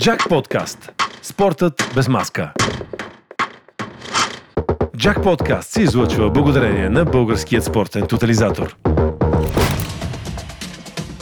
Джак Подкаст. Спортът без маска. Джак Подкаст се излъчва благодарение на Българският спортен тотализатор.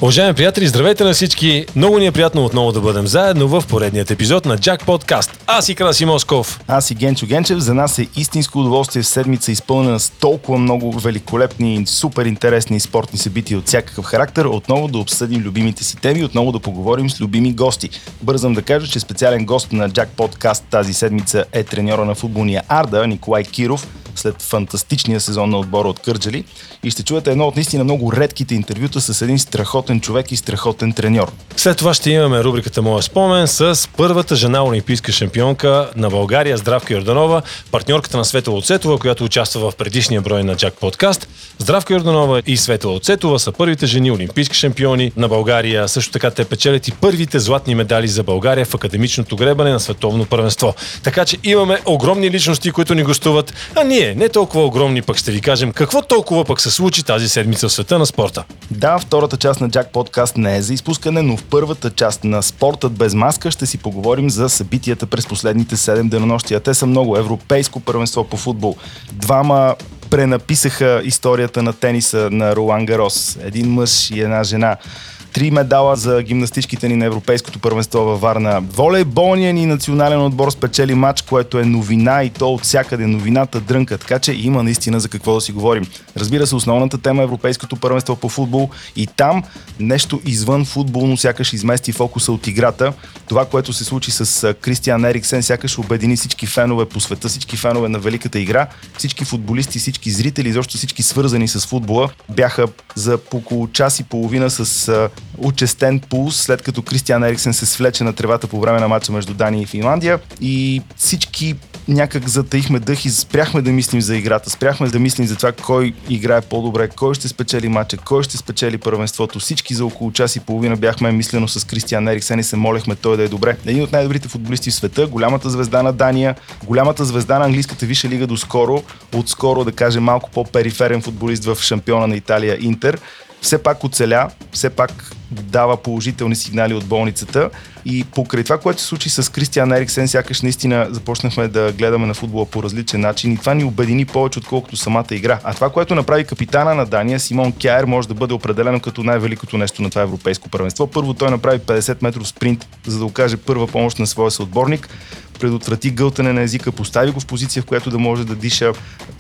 Уважаеми приятели, здравейте на всички! Много ни е приятно отново да бъдем заедно в поредният епизод на Джак Подкаст. Аз и Краси Москов. Аз и Генчо Генчев. За нас е истинско удоволствие в седмица изпълнена с толкова много великолепни супер интересни спортни събития от всякакъв характер. Отново да обсъдим любимите си теми, отново да поговорим с любими гости. Бързам да кажа, че специален гост на Джак Подкаст тази седмица е треньора на футболния Арда Николай Киров след фантастичния сезон на отбора от Кърджали и ще чуете едно от наистина много редките интервюта с един страхотен човек и страхотен треньор. След това ще имаме рубриката Моя спомен с първата жена олимпийска шампионка на България, Здравка Йорданова, партньорката на Светла Оцетова, която участва в предишния брой на Джак Подкаст. Здравка Йорданова и Светла Оцетова са първите жени олимпийски шампиони на България. Също така те печелят и първите златни медали за България в академичното гребане на световно първенство. Така че имаме огромни личности, които ни гостуват, а ние не толкова огромни, пък ще ви кажем какво толкова пък се случи тази седмица в света на спорта. Да, втората част на Джак подкаст не е за изпускане, но в първата част на Спортът без маска ще си поговорим за събитията през последните 7 денонощия. Те са много. Европейско първенство по футбол. Двама пренаписаха историята на тениса на Ролан Гарос. Един мъж и една жена три медала за гимнастичките ни на Европейското първенство във Варна. Волейболният ни национален отбор спечели матч, което е новина и то от всякъде новината дрънка, така че има наистина за какво да си говорим. Разбира се, основната тема е Европейското първенство по футбол и там нещо извън футболно сякаш измести фокуса от играта. Това, което се случи с Кристиан Ериксен, сякаш обедини всички фенове по света, всички фенове на великата игра, всички футболисти, всички зрители, изобщо всички свързани с футбола, бяха за около час и половина с учестен пулс, след като Кристиан Ериксен се свлече на тревата по време на матча между Дания и Финландия и всички някак затаихме дъх и спряхме да мислим за играта, спряхме да мислим за това кой играе по-добре, кой ще спечели матча, кой ще спечели първенството. Всички за около час и половина бяхме мислено с Кристиан Ериксен и се молехме той да е добре. Един от най-добрите футболисти в света, голямата звезда на Дания, голямата звезда на английската виша лига доскоро, отскоро да кажем малко по-периферен футболист в шампиона на Италия Интер все пак оцеля, все пак дава положителни сигнали от болницата и покрай това, което се случи с Кристиан Ериксен, сякаш наистина започнахме да гледаме на футбола по различен начин и това ни обедини повече, отколкото самата игра. А това, което направи капитана на Дания, Симон Кяер, може да бъде определено като най-великото нещо на това европейско първенство. Първо той направи 50 метров спринт, за да окаже първа помощ на своя съотборник предотврати гълтане на езика, постави го в позиция, в която да може да диша.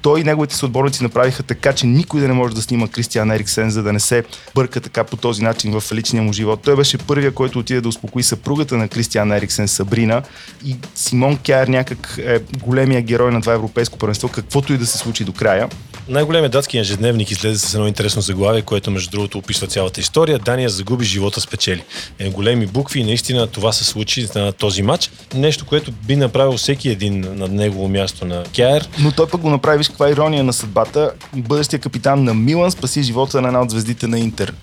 Той и неговите съотборници направиха така, че никой да не може да снима Кристиан Ериксен, за да не се бърка така по този начин в личния му живот. Той беше първия, който отиде да успокои съпругата на Кристиан Ериксен, Сабрина. И Симон Кяр някак е големия герой на това европейско първенство, каквото и да се случи до края. Най-големият датски ежедневник излезе с едно интересно заглавие, което между другото описва цялата история. Дания загуби живота спечели. Е, големи букви и наистина това се случи на този матч. Нещо, което би направил всеки един на негово място на Кяер. Но той пък го направи, виж каква ирония на съдбата. Бъдещия капитан на Милан спаси живота на една от звездите на Интер.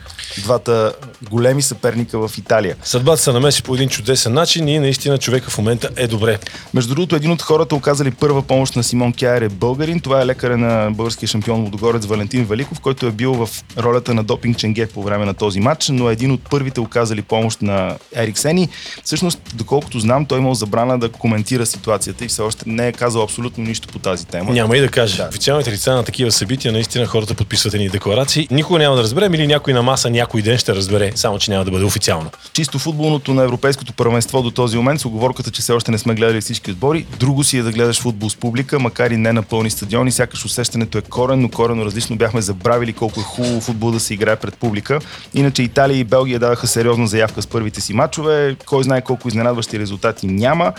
Двата големи съперника в Италия. Съдбата се намеси по един чудесен начин и наистина човека в момента е добре. Между другото, един от хората, оказали първа помощ на Симон Кяер е българин. Това е лекаря на българския шампион Водогорец Валентин Великов, който е бил в ролята на допинг Ченге по време на този матч, но е един от първите оказали помощ на Ериксени. Всъщност, доколкото знам, той имал забрана да коментира ситуацията и все още не е казал абсолютно нищо по тази тема. Няма и да каже. Да. Официалните лица на такива събития наистина хората подписват едни декларации. Никога няма да разберем или някой на маса някой ден ще разбере, само че няма да бъде официално. Чисто футболното на европейското първенство до този момент с оговорката, че все още не сме гледали всички отбори. Друго си е да гледаш футбол с публика, макар и не на пълни стадиони, сякаш усещането е коренно, коренно различно. Бяхме забравили колко е хубаво футбол да се играе пред публика. Иначе Италия и Белгия дадаха сериозна заявка с първите си матчове. Кой знае колко изненадващи резултати няма.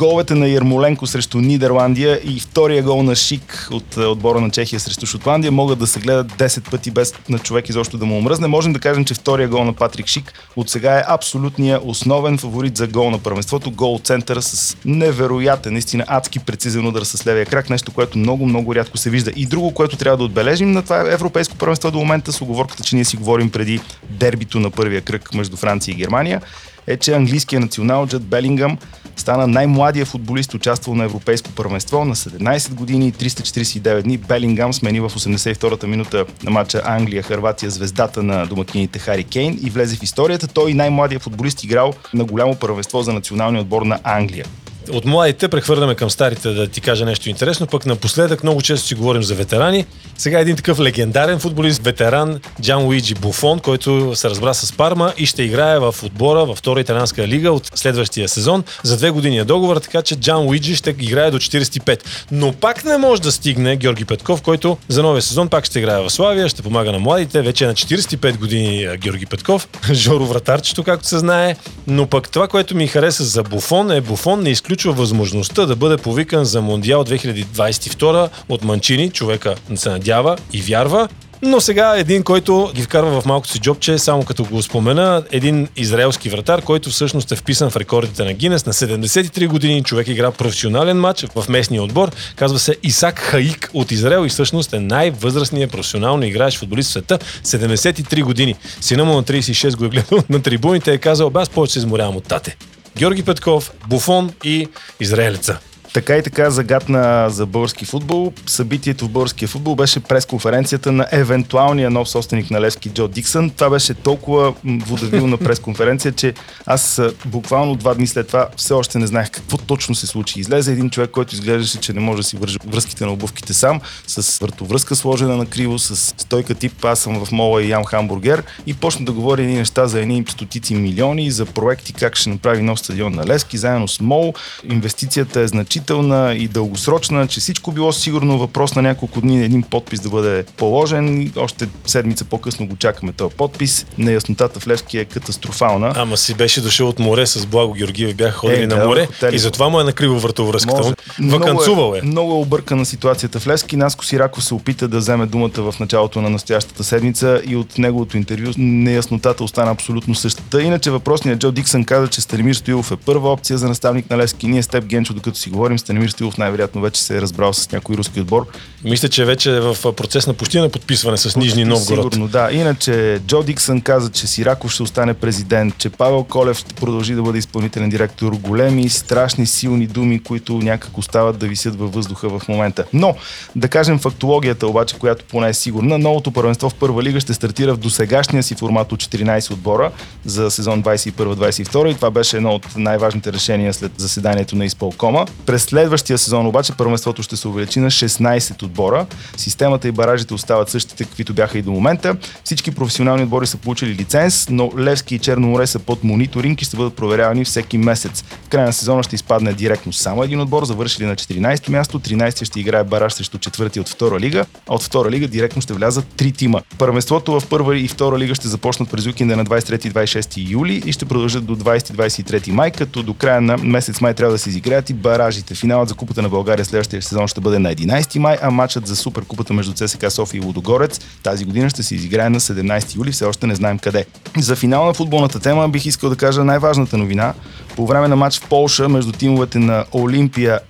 Головете на Ермоленко срещу Нидерландия и втория гол на Шик от е, отбора на Чехия срещу Шотландия могат да се гледат 10 пъти без на човек изобщо да му омръзне. Можем да кажем, че втория гол на Патрик Шик от сега е абсолютния основен фаворит за гол на първенството. Гол от центъра с невероятен, наистина адски прецизен удар с левия крак, нещо, което много, много рядко се вижда. И друго, което трябва да отбележим на това европейско първенство до момента с оговорката, че ние си говорим преди дербито на първия кръг между Франция и Германия, е, че английският национал Джад Белингъм стана най-младия футболист, участвал на европейско първенство на 17 години и 349 дни. Белингам смени в 82-та минута на матча Англия-Харватия звездата на домакините Хари Кейн и влезе в историята. Той и най-младия футболист играл на голямо първенство за националния отбор на Англия от младите прехвърляме към старите да ти кажа нещо интересно, пък напоследък много често си говорим за ветерани. Сега един такъв легендарен футболист, ветеран Джан Уиджи Буфон, който се разбра с Парма и ще играе в отбора във втора италианска лига от следващия сезон. За две години е договор, така че Джан Уиджи ще играе до 45. Но пак не може да стигне Георги Петков, който за новия сезон пак ще играе в Славия, ще помага на младите. Вече е на 45 години Георги Петков, Жоро Вратарчето, както се знае. Но пък това, което ми хареса за Буфон е Буфон не изключва изключва възможността да бъде повикан за Мондиал 2022 от Манчини. Човека се надява и вярва. Но сега един, който ги вкарва в малкото си джобче, само като го спомена, един израелски вратар, който всъщност е вписан в рекордите на Гинес. На 73 години човек игра професионален матч в местния отбор. Казва се Исак Хаик от Израел и всъщност е най-възрастният професионално играещ футболист в света. 73 години. Сина му на 36 го е гледал на трибуните и е казал, аз повече се изморявам от тате. Георги Петков, Буфон и израелеца. Така и така загадна за български футбол. Събитието в българския футбол беше пресконференцията на евентуалния нов собственик на Левски Джо Диксън. Това беше толкова водевилна пресконференция, че аз буквално два дни след това все още не знаех какво точно се случи. Излезе един човек, който изглеждаше, че не може да си вържи връзките на обувките сам, с въртовръзка сложена на криво, с стойка тип аз съм в мола и ям хамбургер и почна да говори едни неща за едни стотици милиони, за проекти как ще направи нов стадион на Левски, заедно с МОЛ. Инвестицията е значителна значителна и дългосрочна, че всичко било сигурно въпрос на няколко дни един подпис да бъде положен. Още седмица по-късно го чакаме този подпис. Неяснотата в Левски е катастрофална. Ама си беше дошъл от море с Благо Георгиев, бяха ходили е, на море хотели. и затова му е накриво вратовръзката. Ваканцувал е. е. Много е объркана ситуацията в Левски. Наско Сираков се опита да вземе думата в началото на настоящата седмица и от неговото интервю неяснотата остана абсолютно същата. Иначе въпросният Джо Диксън каза, че Станимир Стоилов е първа опция за наставник на Левски. Ние с теб, Генчо, докато си говорим, говорим, Станимир Стилов най-вероятно вече се е разбрал с някой руски отбор. Мисля, че вече е в процес на почти на подписване с Нижни Новгород. Сигурно, да. Иначе Джо Диксън каза, че Сираков ще остане президент, че Павел Колев ще продължи да бъде изпълнителен директор. Големи, страшни, силни думи, които някак остават да висят във въздуха в момента. Но, да кажем фактологията обаче, която поне е сигурна, новото първенство в първа лига ще стартира в досегашния си формат от 14 отбора за сезон 21-22 и това беше едно от най-важните решения след заседанието на изпълкома. През през следващия сезон обаче първенството ще се увеличи на 16 отбора. Системата и баражите остават същите, каквито бяха и до момента. Всички професионални отбори са получили лиценз, но Левски и Черно море са под мониторинг и ще бъдат проверявани всеки месец. В края на сезона ще изпадне директно само един отбор, завършили на 14 място, 13 ще играе бараж срещу четвърти от втора лига, а от втора лига директно ще влязат три тима. Първенството в първа и втора лига ще започнат през уикенда на 23-26 юли и ще продължат до 20-23 май, като до края на месец май трябва да се изиграят и баражите финалите. Финалът за Купата на България следващия сезон ще бъде на 11 май, а матчът за Суперкупата между ЦСК София и Лудогорец тази година ще се изиграе на 17 юли, все още не знаем къде. За финал на футболната тема бих искал да кажа най-важната новина. По време на матч в Полша между тимовете на Олимпия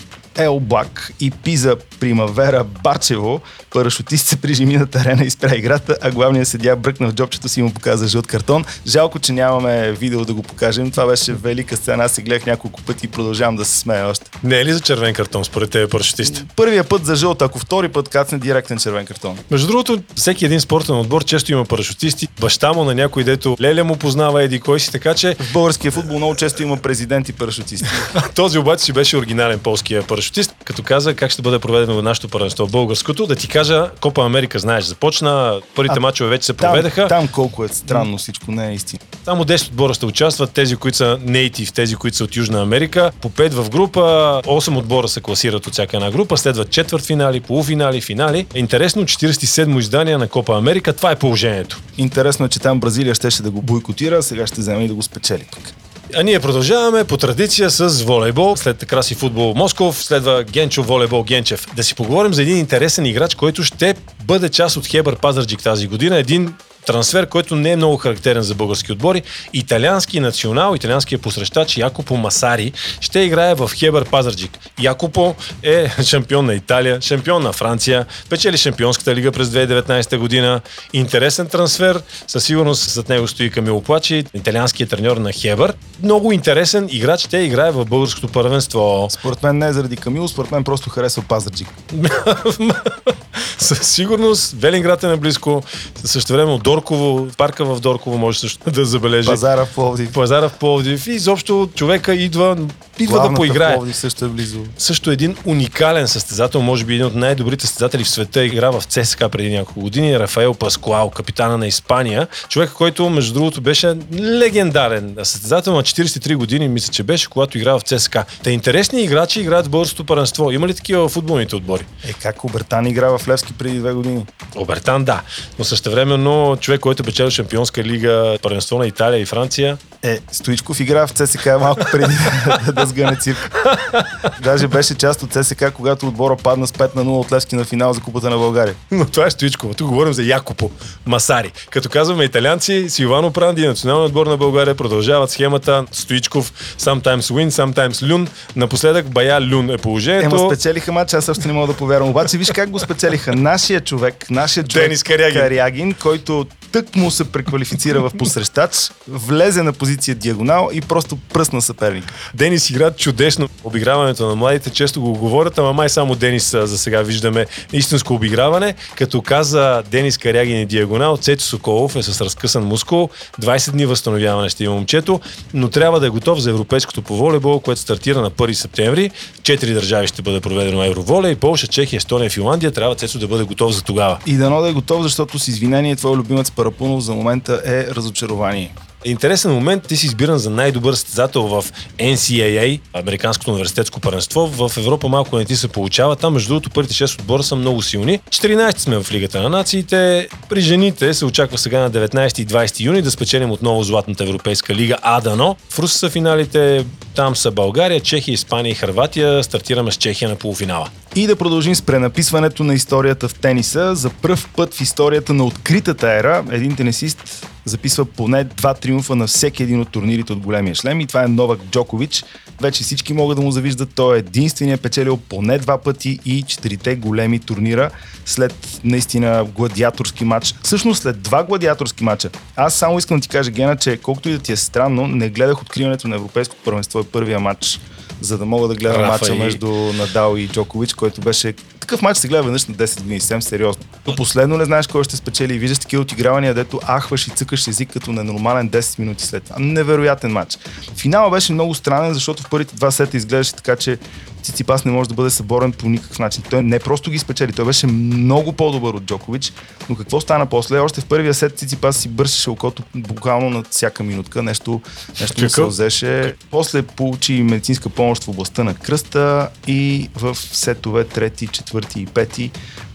Елбак и Пиза Примавера Бачево, парашутист се прижими на терена и спря играта, а главният съдия бръкна в джобчето си и му показа жълт картон. Жалко, че нямаме видео да го покажем. Това беше велика сцена. Аз се гледах няколко пъти и продължавам да се смея още. Не е ли за червен картон, според тебе парашутист? Първия път за жълт, ако втори път кацне директен червен картон. Между другото, всеки един спортен отбор често има парашутисти. Баща му на някой, дето Леля му познава еди кой си, така че. В българския футбол много често има президент и парашутисти. Този обаче си беше оригинален полския парашутист, като каза как ще бъде проведено в нашото първенство българското. Да ти кажа, Копа Америка, знаеш, започна, първите а, мачове вече се проведаха. Там, там колко е странно всичко, не е истина. Само 10 отбора ще участват, тези, които са нейтив, тези, които са от Южна Америка. По 5 в група, 8 отбора се класират от всяка една група, следват четвърт финали, полуфинали, финали. Интересно, 47 издание на Копа Америка, това е положението. Интересно е, че там Бразилия щеше да го бойкотира, сега ще вземе и да го спечели пък. А ние продължаваме по традиция с волейбол. След краси футбол Москов, следва Генчо волейбол Генчев. Да си поговорим за един интересен играч, който ще бъде част от Хебър Пазарджик тази година. Един Трансфер, който не е много характерен за български отбори. Италиански национал, италианския посрещач Якопо Масари ще играе в Хебър Пазарджик. Якопо е шампион на Италия, шампион на Франция, печели шампионската лига през 2019 година. Интересен трансфер, със сигурност зад него стои Камило Плачи, италианският треньор на Хебър. Много интересен играч, те играе в българското първенство. Според мен не е заради Камило, според мен просто харесва Пазарджик. Със сигурност Велинград е наблизко. Също време от Дорково, парка в Дорково може също да забележи. Пазара в Пловдив. Пазара в Пловдив. И изобщо човека идва, идва да поиграе. Пловдив също е близо. Също един уникален състезател, може би един от най-добрите състезатели в света, игра в ЦСКА преди няколко години, Рафаел Паскуал, капитана на Испания. Човек, който между другото беше легендарен състезател на 43 години, мисля, че беше, когато игра в ЦСКА. Те интересни играчи играят в българското паренство. Има ли такива в футболните отбори? Е, как Обертан игра в Левски преди две години? Обертан, да. Но същевременно човек, който печели Шампионска лига, първенство на Италия и Франция. Е, Стоичков игра в ЦСКА малко преди да, да сгъне цирк. Даже беше част от ЦСКА, когато отбора падна с 5 на 0 от Левски на финал за Купата на България. Но това е Стоичков. Тук говорим за Якопо Масари. Като казваме италианци, Силвано Пранди и националния отбор на България продължават схемата Стоичков sometimes win, sometimes люн. Напоследък Бая Люн е положението. Ема спечелиха матча, аз също не мога да повярвам. Обаче виж как го спечелиха. Нашия човек, нашия човек Денис Карягин. Карягин, който тък му се преквалифицира в посрещач, влезе на позиция диагонал и просто пръсна съперник. Денис игра чудесно. Обиграването на младите често го говорят, ама май само Денис за сега виждаме истинско обиграване. Като каза Денис Карягин и диагонал, Цецо Соколов е с разкъсан мускул. 20 дни възстановяване ще има момчето, но трябва да е готов за европейското по волейбол, което стартира на 1 септември. Четири държави ще бъде проведено Евроволей. Полша, Чехия, Естония, Финландия. Трябва Цецо да бъде готов за тогава. И дано да е готов, защото с извинение твой любимец Парапунов за момента е разочарование. Интересен момент, ти си избиран за най-добър състезател в NCAA, Американското университетско паренство. В Европа малко не ти се получава. Там, между другото, първите 6 отбора са много силни. 14 сме в Лигата на нациите. При жените се очаква сега на 19 и 20 юни да спечелим отново Златната европейска лига Адано. В Руса са финалите, там са България, Чехия, Испания и Харватия. Стартираме с Чехия на полуфинала. И да продължим с пренаписването на историята в тениса. За пръв път в историята на откритата ера един тенисист записва поне два триумфа на всеки един от турнирите от големия шлем и това е Новак Джокович. Вече всички могат да му завиждат. Той е единствения печелил поне два пъти и четирите големи турнира след наистина гладиаторски матч. Всъщност след два гладиаторски матча. Аз само искам да ти кажа, Гена, че колкото и да ти е странно, не гледах откриването на Европейското първенство и първия матч за да мога да гледам Рафа матча и- между Надал и Джокович, който беше... Такъв матч се гледа веднъж на 10 години, съвсем сериозно. До последно не знаеш кой ще спечели и виждаш такива отигравания, дето ахваш и цъкаш език като ненормален 10 минути след това. Невероятен матч. Финала беше много странен, защото в първите два сета изглеждаше така, че Циципас не може да бъде съборен по никакъв начин. Той не просто ги спечели, той беше много по-добър от Джокович, но какво стана после? Още в първия сет Циципас си бършеше окото буквално на всяка минутка, нещо, нещо му се взеше. После получи медицинска помощ в областта на кръста и в сетове трети, четвърти и пети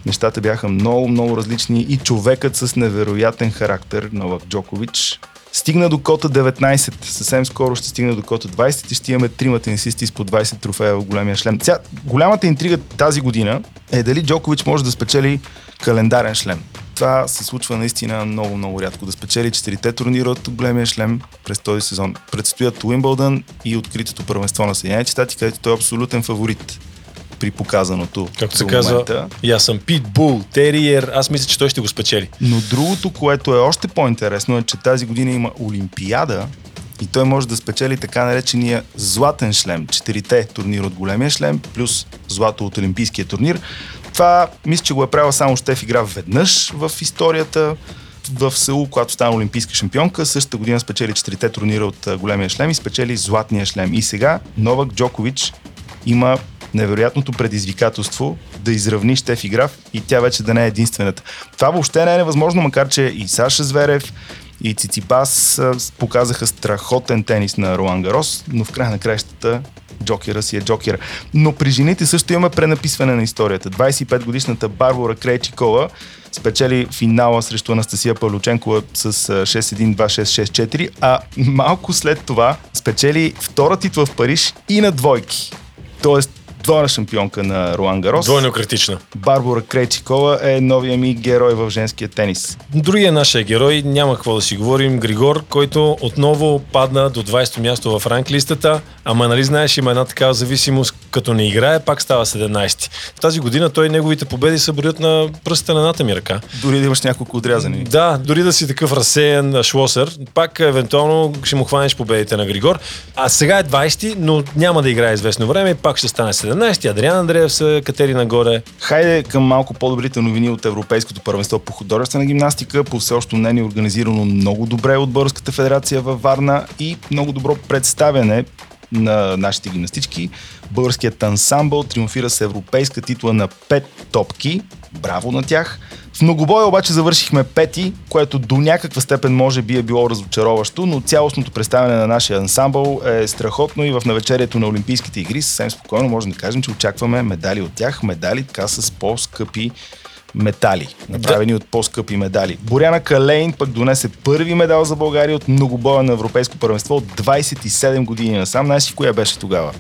нещата бяха много, много различни и човекът с невероятен характер, Новак Джокович, стигна до кота 19. Съвсем скоро ще стигне до кота 20 и ще имаме трима тенисисти с по 20 трофея в големия шлем. Ця, голямата интрига тази година е дали Джокович може да спечели календарен шлем. Това се случва наистина много, много рядко. Да спечели четирите турнира от големия шлем през този сезон. Предстоят Уимбълдън и откритото първенство на Съединените щати, където той е абсолютен фаворит при показаното. Както се казва, и аз съм питбул, териер. Аз мисля, че той ще го спечели. Но другото, което е още по-интересно е, че тази година има Олимпиада и той може да спечели така наречения златен шлем. Четирите турнира от големия шлем, плюс злато от Олимпийския турнир. Това мисля, че го е правил само Штеф игра веднъж в историята в Сеул, когато стана олимпийска шампионка. Същата година спечели четирите турнира от големия шлем и спечели златния шлем. И сега Новак Джокович има невероятното предизвикателство да изравни Штефи Граф и тя вече да не е единствената. Това въобще не е невъзможно, макар че и Саша Зверев, и Циципас показаха страхотен тенис на Ролан Гарос, но в края на краищата Джокера си е Джокера. Но при жените също имаме пренаписване на историята. 25-годишната Барбара Крейчикова спечели финала срещу Анастасия Павлюченкова с а, 6-1, 2-6, 6-4, а малко след това спечели втора титла в Париж и на двойки. Тоест, двойна шампионка на Руан Гарос. Двойно критична. Барбара Крейчикова е новия ми герой в женския тенис. Другия нашия герой, няма какво да си говорим, Григор, който отново падна до 20-то място в ранглистата, ама нали знаеш, има една такава зависимост, като не играе, пак става 17. Тази година той неговите победи са броят на пръстите на едната ми ръка. Дори да имаш няколко отрязани. Да, дори да си такъв разсеян шлосър, пак евентуално ще му хванеш победите на Григор. А сега е 20, но няма да играе известно време и пак ще стане 17. Адриан Андреев са катери нагоре. Хайде към малко по-добрите новини от Европейското първенство по художествена гимнастика. По всеобщо мнение е организирано много добре от Българската федерация във Варна и много добро представяне на нашите гимнастички. Българският ансамбъл триумфира с европейска титла на 5 топки. Браво на тях! В многобоя обаче завършихме пети, което до някаква степен може би е било разочароващо, но цялостното представяне на нашия ансамбъл е страхотно и в навечерието на Олимпийските игри съвсем спокойно можем да кажем, че очакваме медали от тях, медали така с по-скъпи метали, направени да. от по-скъпи медали. Боряна Калейн пък донесе първи медал за България от многобоя на Европейско първенство от 27 години насам. Знаеш коя беше тогава?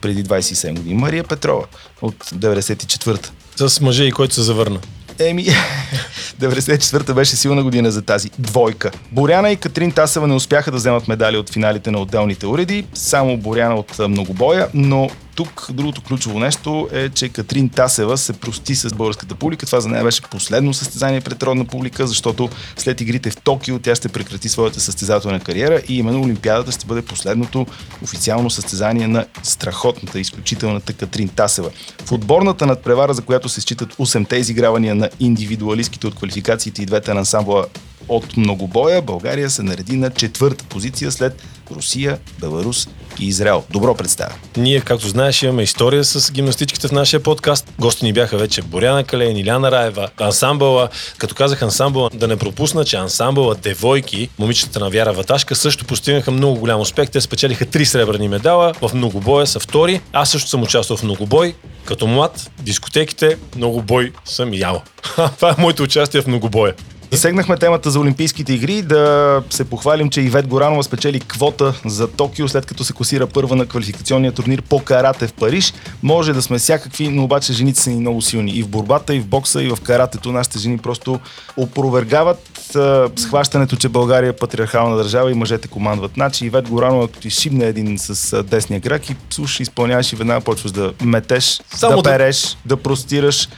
Преди 27 години. Мария Петрова от 94-та. С мъже и който се завърна. Еми, 94-та беше силна година за тази двойка. Боряна и Катрин Тасева не успяха да вземат медали от финалите на отделните уреди, само Боряна от многобоя, но тук другото ключово нещо е, че Катрин Тасева се прости с българската публика. Това за нея беше последно състезание пред родна публика, защото след игрите в Токио тя ще прекрати своята състезателна кариера и именно Олимпиадата ще бъде последното официално състезание на страхотната, изключителната Катрин Тасева. В отборната надпревара, за която се считат 8-те изигравания на индивидуалистките от квалификациите и двете на ансамбла от многобоя, България се нареди на четвърта позиция след Русия, Беларус и Израел. Добро представя. Ние, както знаеш, имаме история с гимнастичките в нашия подкаст. Гости ни бяха вече Боряна Калейн, Иляна Раева, ансамбъла. Като казах ансамбъла, да не пропусна, че ансамбъла Девойки, момичета на Вяра Ваташка, също постигнаха много голям успех. Те спечелиха три сребърни медала, в многобоя са втори. Аз също съм участвал в многобой. Като млад, дискотеките, многобой съм ял. Това е моето участие в многобоя. Засегнахме темата за Олимпийските игри, да се похвалим, че Ивет Горанова спечели квота за Токио, след като се класира първа на квалификационния турнир по карате в Париж. Може да сме всякакви, но обаче жените са ни много силни. И в борбата, и в бокса, и в каратето нашите жени просто опровергават а, схващането, че България е патриархална държава и мъжете командват. Значи Ивет Горанова, като ти шибне един с десния крак и слушаш, изпълняваш и веднага почваш да метеш, Само да переш, да, да простираш.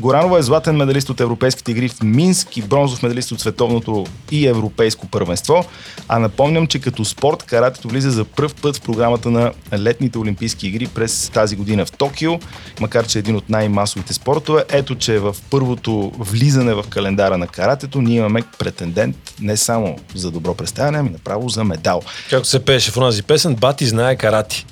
Горанова е златен медалист от Европейските игри в Минск и бронзов медалист от световното и европейско първенство. А напомням, че като спорт каратето влиза за първ път в програмата на летните Олимпийски игри през тази година в Токио, макар че е един от най-масовите спортове. Ето, че в първото влизане в календара на каратето ние имаме претендент не само за добро представяне, ами направо за медал. Както се пееше в онази песен, Бати знае карати.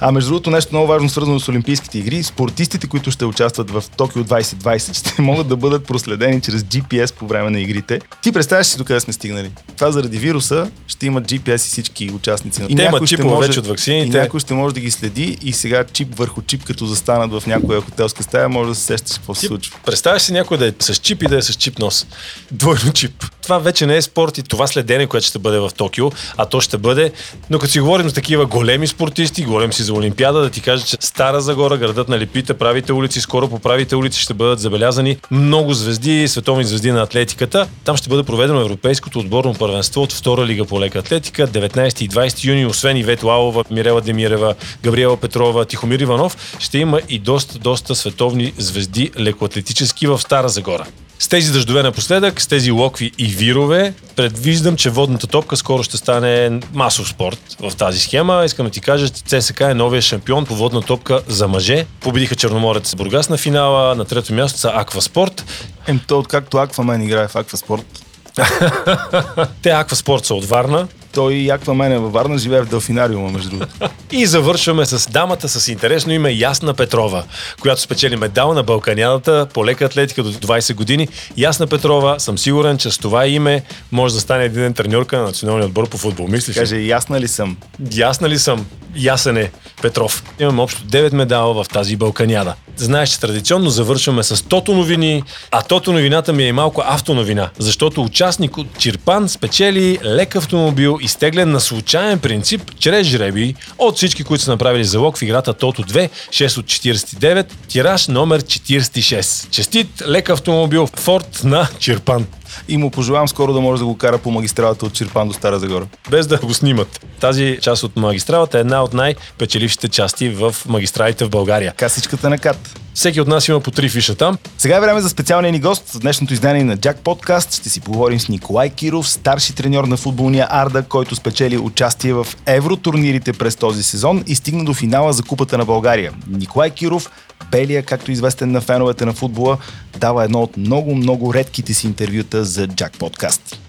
А между другото нещо много важно свързано с Олимпийските игри, спортистите, които ще участват в Токио 20 20 ще могат да бъдат проследени чрез GPS по време на игрите. Ти представяш си докъде сме стигнали. Това заради вируса ще имат GPS и всички участници. И някой ще може, вече от вакцините. И някой ще може да ги следи и сега чип върху чип, като застанат в някоя хотелска стая, може да се сещаш какво се случва. Представяш си някой да е с чип и да е с чип нос. Двойно чип. Това вече не е спорт и това следене, което ще бъде в Токио, а то ще бъде, но като си говорим за такива големи спортисти, говорим си за Олимпиада, да ти кажа, че Стара Загора, градът на Липите, правите улици, скоро по правите улици ще бъдат забелязани много звезди, световни звезди на атлетиката. Там ще бъде проведено Европейското отборно първенство от втора лига по лека атлетика 19 и 20 юни, освен Ивет Лалова, Мирела Демирева, Габриела Петрова, Тихомир Иванов, ще има и доста, доста световни звезди лекоатлетически в Стара Загора. С тези дъждове напоследък, с тези локви и вирове, предвиждам, че водната топка скоро ще стане масов спорт в тази схема. Искам да ти кажа, че ЦСК е новия шампион по водна топка за мъже. Победиха Черноморец Бургас на финала, на трето място са Акваспорт. Ем то откакто Аквамен играе в Акваспорт. Те Акваспорт са от Варна. Той и Аквамен е във Варна, живее в Делфинариума, между другото. и завършваме с дамата с интересно име Ясна Петрова, която спечели медал на Балканядата по лека атлетика до 20 години. Ясна Петрова, съм сигурен, че с това име може да стане един треньорка на националния отбор по футбол. Мислиш? Каже, ясна ли съм? Ясна ли съм? Ясен е Петров. Имам общо 9 медала в тази Балканяда. знаеш, че традиционно завършваме с Тото новини, а Тото новината ми е малко автоновина, защото участник от Чирпан спечели лек автомобил, изтеглен на случайен принцип, чрез жреби от всички, които са направили залог в играта Тото 2, 6 от 49, тираж номер 46. Честит лек автомобил Форд на Чирпан и му пожелавам скоро да може да го кара по магистралата от Чирпан до Стара Загора. Без да го снимат. Тази част от магистралата е една от най-печелившите части в магистралите в България. Касичката на кат. Всеки от нас има по три фиша там. Сега е време за специалния ни гост. За днешното издание на Джак Подкаст ще си поговорим с Николай Киров, старши треньор на футболния Арда, който спечели участие в евротурнирите през този сезон и стигна до финала за Купата на България. Николай Киров Белия, както известен на феновете на футбола, дава едно от много-много редките си интервюта за Джак Подкаст.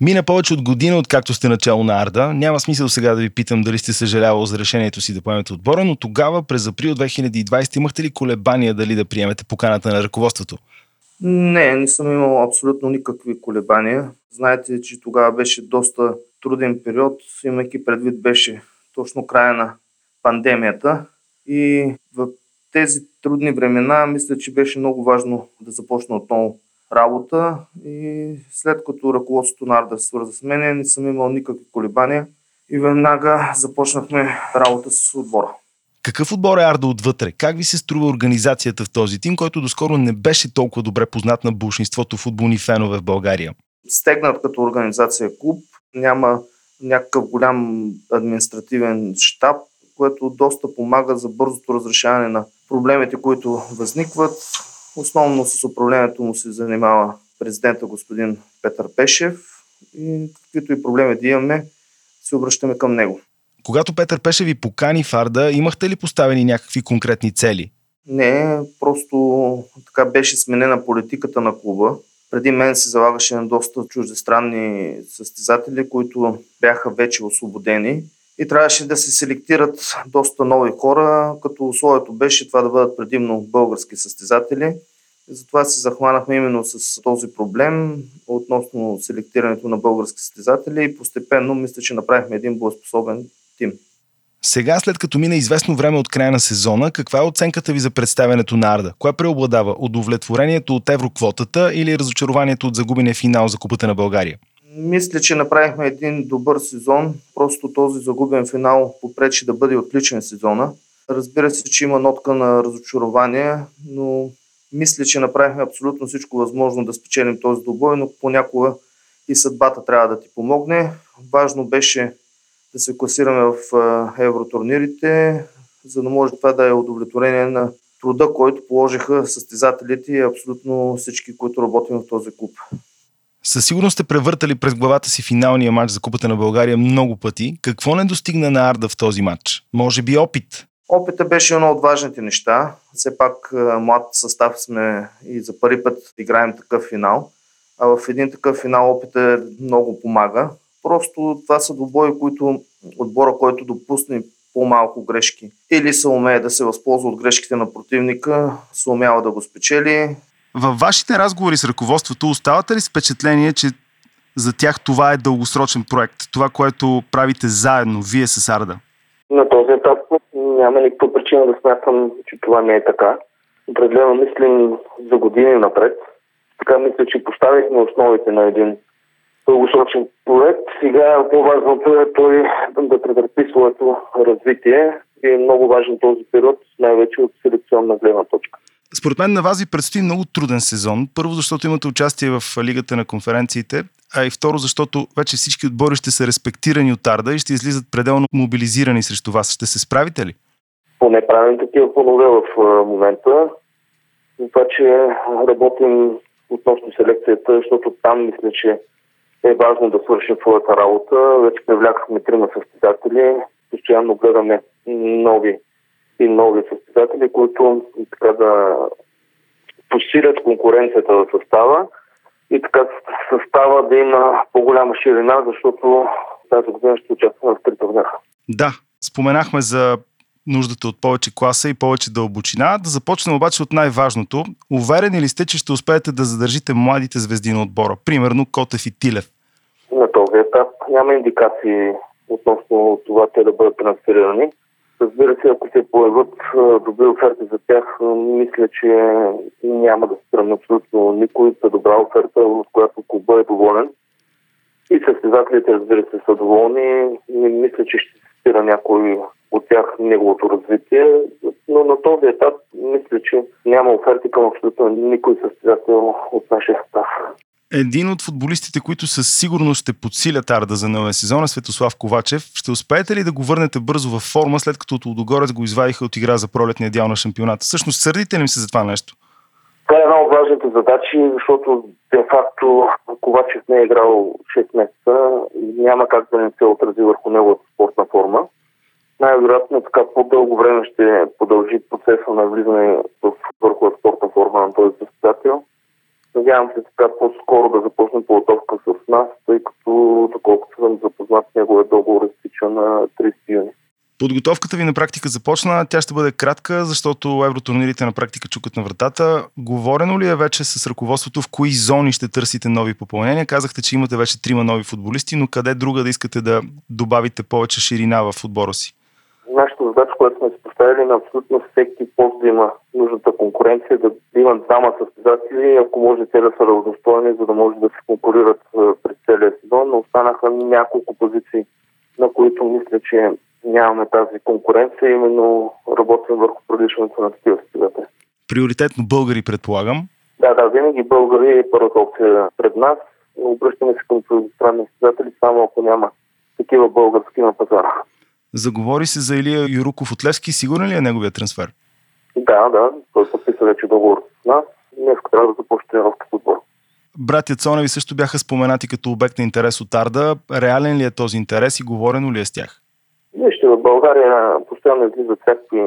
Мина повече от година, откакто сте начало на Арда. Няма смисъл сега да ви питам дали сте съжалявал за решението си да поемете отбора, но тогава, през април 2020, имахте ли колебания дали да приемете поканата на ръководството? Не, не съм имал абсолютно никакви колебания. Знаете, че тогава беше доста труден период, имайки предвид беше точно края на пандемията. И в тези трудни времена мисля, че беше много важно да започна отново работа и след като ръководството на Арда се свърза с мен, не съм имал никакви колебания и веднага започнахме работа с отбора. Какъв отбор е Арда отвътре? Как ви се струва организацията в този тим, който доскоро не беше толкова добре познат на большинството футболни фенове в България? Стегнат като организация клуб, няма някакъв голям административен щаб, което доста помага за бързото разрешаване на проблемите, които възникват. Основно с управлението му се занимава президента господин Петър Пешев и каквито и проблеми да имаме, се обръщаме към него. Когато Петър Пешев ви покани в Арда, имахте ли поставени някакви конкретни цели? Не, просто така беше сменена политиката на клуба. Преди мен се залагаше на доста чуждестранни състезатели, които бяха вече освободени и трябваше да се селектират доста нови хора, като условието беше това да бъдат предимно български състезатели. Затова се захванахме именно с този проблем относно селектирането на български състезатели и постепенно мисля, че направихме един боеспособен тим. Сега, след като мина известно време от края на сезона, каква е оценката ви за представянето на Арда? Кое преобладава? Удовлетворението от евроквотата или разочарованието от загубения финал за Купата на България? Мисля, че направихме един добър сезон. Просто този загубен финал попречи да бъде отличен сезона. Разбира се, че има нотка на разочарование, но мисля, че направихме абсолютно всичко възможно да спечелим този добой, но понякога и съдбата трябва да ти помогне. Важно беше да се класираме в евротурнирите, за да може това да е удовлетворение на труда, който положиха състезателите и абсолютно всички, които работим в този клуб. Със сигурност сте превъртали през главата си финалния матч за Купата на България много пъти. Какво не достигна на Арда в този матч? Може би опит? Опита беше едно от важните неща. Все пак млад състав сме и за първи път играем такъв финал. А в един такъв финал опита много помага. Просто това са двубои, които отбора, който допусне по-малко грешки или се умее да се възползва от грешките на противника, се умява да го спечели във вашите разговори с ръководството оставате ли впечатление, че за тях това е дългосрочен проект? Това, което правите заедно, вие с Арда? На този етап няма никаква причина да смятам, че това не е така. Определено мислим за години напред. Така мисля, че поставихме основите на един дългосрочен проект. Сега по-важното е той да претърпи своето развитие и е много важен този период, най-вече от селекционна гледна точка. Според мен на вас ви предстои много труден сезон. Първо, защото имате участие в Лигата на конференциите, а и второ, защото вече всички отбори ще са респектирани от Арда и ще излизат пределно мобилизирани срещу вас. Ще се справите ли? Поне правим такива планове в момента. Това, че работим относно селекцията, защото там мисля, че е важно да свършим своята работа. Вече привлякахме трима състезатели. Постоянно гледаме нови и нови състезатели, които така да посилят конкуренцията в състава и така състава да има по-голяма ширина, защото тази година ще участва в три турнира. Да, споменахме за нуждата от повече класа и повече дълбочина. Да започнем обаче от най-важното. Уверени ли сте, че ще успеете да задържите младите звезди на отбора? Примерно Котев и Тилев. На този етап няма индикации относно това те да бъдат трансферирани. Разбира се, ако се появят добри оферти за тях, мисля, че няма да спрем абсолютно никой за добра оферта, от която клуба е доволен. И състезателите, разбира се, са доволни. Не мисля, че ще спира някой от тях неговото развитие, но на този етап мисля, че няма оферти към абсолютно никой състезател от нашия състав. Един от футболистите, които със сигурност ще подсилят Арда за новия сезон е Светослав Ковачев. Ще успеете ли да го върнете бързо във форма, след като от Лудогорец го извадиха от игра за пролетния дял на шампионата? Всъщност, сърдите ли се за това нещо? Това е една от важните задачи, защото де-факто Ковачев не е играл 6 месеца и няма как да не се отрази върху неговата спортна форма. Най-вероятно така по-дълго време ще продължи процеса на влизане в върху спортна форма на този състезател. Надявам се така по-скоро да започне подготовка с нас, тъй като, доколкото съм запознат, неговия договор изтича на 30 юни. Подготовката ви на практика започна. Тя ще бъде кратка, защото евротурнирите на практика чукат на вратата. Говорено ли е вече с ръководството в кои зони ще търсите нови попълнения? Казахте, че имате вече трима нови футболисти, но къде друга да искате да добавите повече ширина в отбора си? Нашата задача, която сме поставили на абсолютно всеки пост да има нужната конкуренция, да има двама състезатели, ако може те да са равностойни, за да може да се конкурират през целия сезон, но останаха няколко позиции, на които мисля, че нямаме тази конкуренция, именно работим върху продължаването на такива състезатели. Приоритетно българи, предполагам. Да, да, винаги българи е първата опция пред нас, обръщаме се към чуждестранни състезатели, само ако няма такива български на пазара. Заговори се за Илия Юруков от Левски. Сигурен ли е неговия трансфер? Да, да. Той подписа вече договор с нас. Днес трябва да започне тренировка в отбор. Братя Цоневи също бяха споменати като обект на интерес от Арда. Реален ли е този интерес и говорено ли е с тях? Вижте, в България постоянно излизат всякакви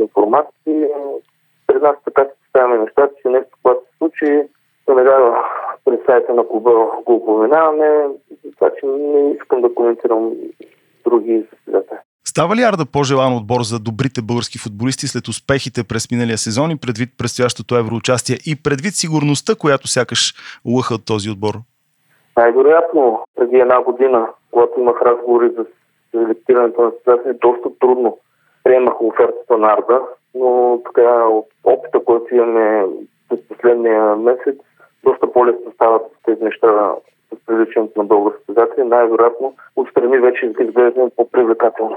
информации. Пред нас така се поставяме нещата, че нещо, което се случи, веднага през сайта на клуба го упоменаваме, така че не искам да коментирам други състезатели. Става ли Арда по-желан отбор за добрите български футболисти след успехите през миналия сезон и предвид предстоящото евроучастие и предвид сигурността, която сякаш лъха от този отбор? Най-вероятно, преди една година, когато имах разговори за селектирането на състезатели, доста трудно приемах офертата на Арда, но така от опита, който имаме през последния месец, доста по-лесно стават тези неща с привличането на български състезатели. Най-вероятно отстрани вече изглеждаме по-привлекателно.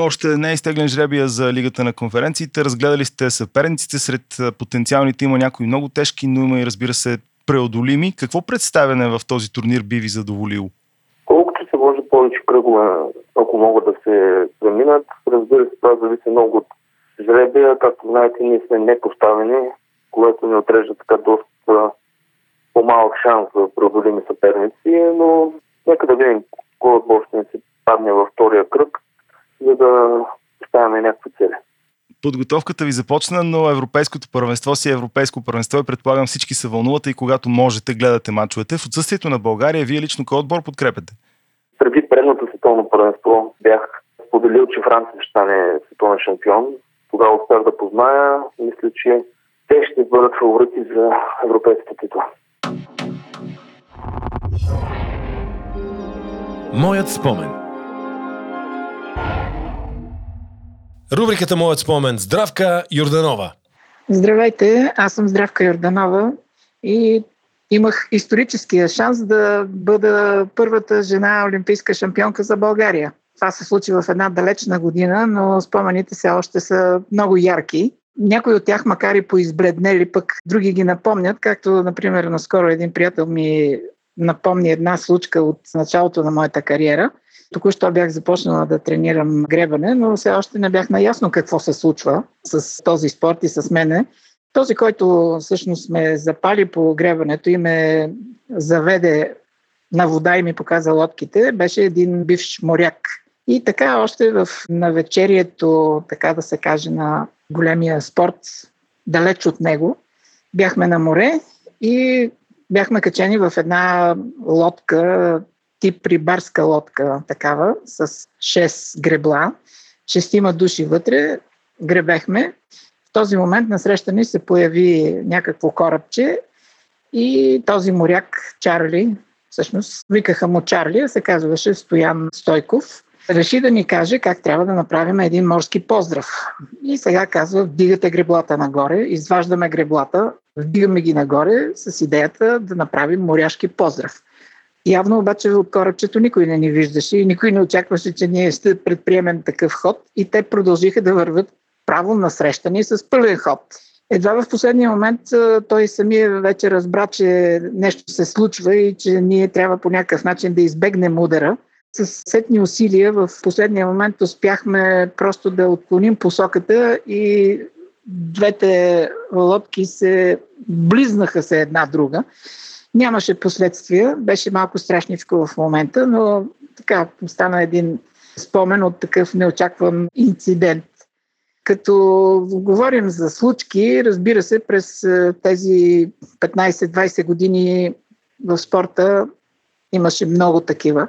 Още не е изтеглен жребия за Лигата на конференциите. Разгледали сте съперниците. Сред потенциалните има някои много тежки, но има и разбира се преодолими. Какво представяне в този турнир би ви задоволило? Колкото се може повече кръгове, ако могат да се преминат, разбира се, това зависи много от жребия. Както знаете, ние сме непоставени, което ни отрежда така доста по-малък шанс за преодолими съперници, но нека да видим кой отбор ще ни се падне във втория кръг за да поставяме някакви цели. Подготовката ви започна, но Европейското първенство си е Европейско първенство и предполагам всички се вълнувате и когато можете гледате мачовете. В отсъствието на България, вие лично кой отбор подкрепяте? Преди предното световно първенство бях споделил, че Франция ще стане световен шампион. Тогава успях да позная. Мисля, че те ще бъдат фаворити за европейската титла. Моят спомен – Рубриката Моят спомен. Здравка Йорданова. Здравейте, аз съм Здравка Йорданова и имах историческия шанс да бъда първата жена олимпийска шампионка за България. Това се случи в една далечна година, но спомените все още са много ярки. Някои от тях, макар и поизбледнели, пък други ги напомнят, както, например, наскоро един приятел ми напомни една случка от началото на моята кариера – Току-що бях започнала да тренирам гребане, но все още не бях наясно какво се случва с този спорт и с мене. Този, който всъщност ме запали по гребането и ме заведе на вода и ми показа лодките, беше един бивш моряк. И така още в навечерието, така да се каже, на големия спорт, далеч от него, бяхме на море и бяхме качени в една лодка, тип рибарска лодка, такава, с 6 гребла. Шестима души вътре, гребехме. В този момент насреща ни се появи някакво корабче и този моряк Чарли, всъщност викаха му Чарли, се казваше Стоян Стойков. Реши да ни каже как трябва да направим един морски поздрав. И сега казва, вдигате греблата нагоре, изваждаме греблата, вдигаме ги нагоре с идеята да направим моряшки поздрав. Явно обаче от корабчето никой не ни виждаше и никой не очакваше, че ние ще предприемем такъв ход и те продължиха да върват право на срещани с пълен ход. Едва в последния момент той самия вече разбра, че нещо се случва и че ние трябва по някакъв начин да избегнем удара. С сетни усилия в последния момент успяхме просто да отклоним посоката и двете лодки се близнаха се една друга. Нямаше последствия, беше малко страшничко в момента, но така стана един спомен от такъв неочакван инцидент. Като говорим за случки, разбира се, през тези 15-20 години в спорта имаше много такива.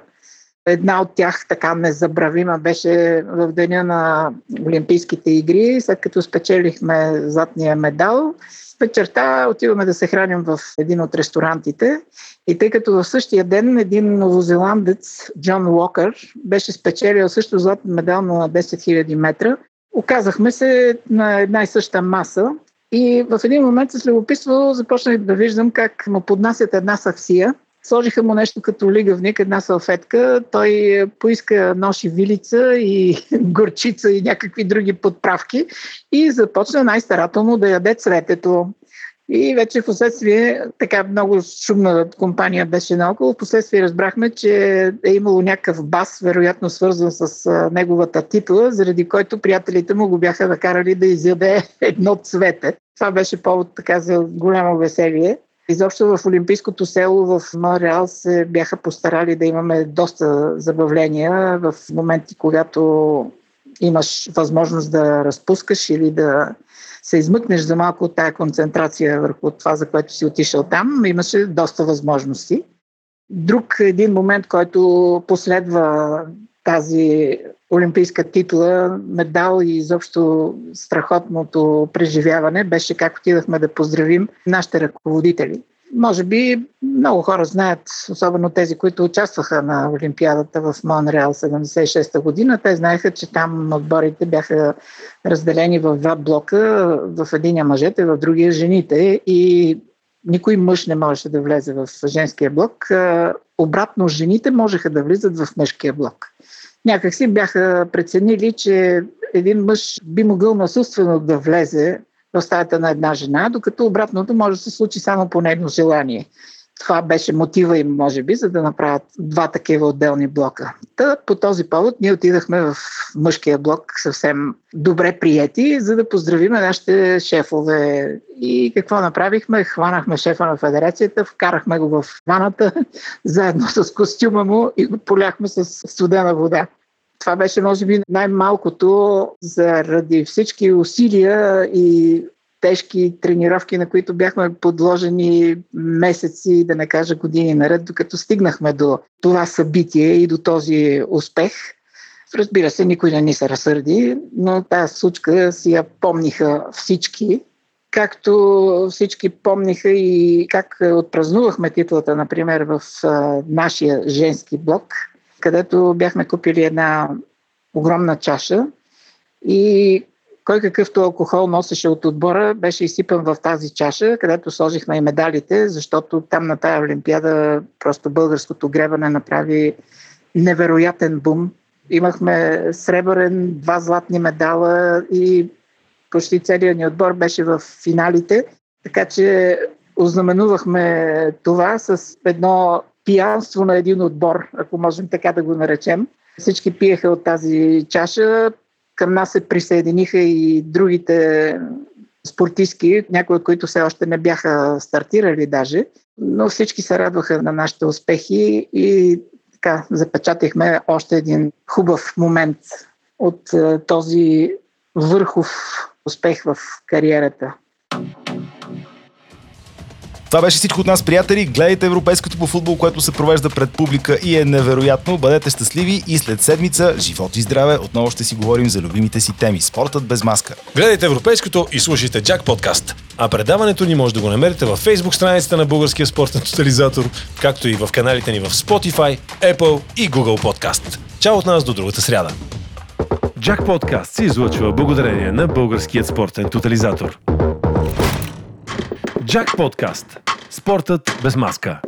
Една от тях, така незабравима, беше в деня на Олимпийските игри, след като спечелихме златния медал. Вечерта отиваме да се храним в един от ресторантите. И тъй като в същия ден един новозеландец, Джон Уокър, беше спечелил също златен медал на 10 000 метра, оказахме се на една и съща маса. И в един момент с любопитство започнах да виждам как му поднасят една саксия Сложиха му нещо като лигавник, една салфетка. Той поиска нож и вилица и горчица и някакви други подправки и започна най-старателно да яде цветето. И вече в последствие, така много шумна компания беше наоколо, в последствие разбрахме, че е имало някакъв бас, вероятно свързан с неговата титла, заради който приятелите му го бяха накарали да изяде едно цвете. Това беше повод така за голямо веселие. Изобщо в Олимпийското село в Монреал се бяха постарали да имаме доста забавления в моменти, когато имаш възможност да разпускаш или да се измъкнеш за малко от тая концентрация върху това, за което си отишъл там, имаше доста възможности. Друг един момент, който последва тази олимпийска титла, медал и изобщо страхотното преживяване беше как отидахме да поздравим нашите ръководители. Може би много хора знаят, особено тези, които участваха на Олимпиадата в Монреал 76-та година. Те знаеха, че там отборите бяха разделени в два блока. В единия мъжете, в другия жените. И никой мъж не можеше да влезе в женския блок. Обратно, жените можеха да влизат в мъжкия блок някак си бяха преценили, че един мъж би могъл насилствено да влезе в стаята на една жена, докато обратното може да се случи само по нейно желание. Това беше мотива им, може би, за да направят два такива отделни блока. Та, по този повод ние отидахме в мъжкия блок съвсем добре приети, за да поздравим нашите шефове. И какво направихме? Хванахме шефа на федерацията, вкарахме го в ваната, заедно с костюма му и го поляхме с студена вода. Това беше, може би, най-малкото заради всички усилия и тежки тренировки, на които бяхме подложени месеци, да не кажа години наред, докато стигнахме до това събитие и до този успех. Разбира се, никой не ни се разсърди, но тази случка си я помниха всички. Както всички помниха и как отпразнувахме титлата, например, в нашия женски блок, където бяхме купили една огромна чаша и кой какъвто алкохол носеше от отбора, беше изсипан в тази чаша, където сложихме и медалите, защото там на тая Олимпиада просто българското гребане направи невероятен бум. Имахме сребърен, два златни медала и почти целият ни отбор беше в финалите. Така че ознаменувахме това с едно пиянство на един отбор, ако можем така да го наречем. Всички пиеха от тази чаша, към нас се присъединиха и другите спортистки, някои от които все още не бяха стартирали даже, но всички се радваха на нашите успехи и така запечатихме още един хубав момент от е, този върхов успех в кариерата. Това беше всичко от нас, приятели. Гледайте европейското по футбол, което се провежда пред публика и е невероятно. Бъдете щастливи и след седмица, живот и здраве, отново ще си говорим за любимите си теми. Спортът без маска. Гледайте европейското и слушайте Джак подкаст. А предаването ни може да го намерите във Facebook страницата на Българския спортен тотализатор, както и в каналите ни в Spotify, Apple и Google Podcast. Чао от нас до другата сряда. Джак подкаст се излъчва благодарение на Българският спортен тотализатор. Джак подкаст. Спортът без маска.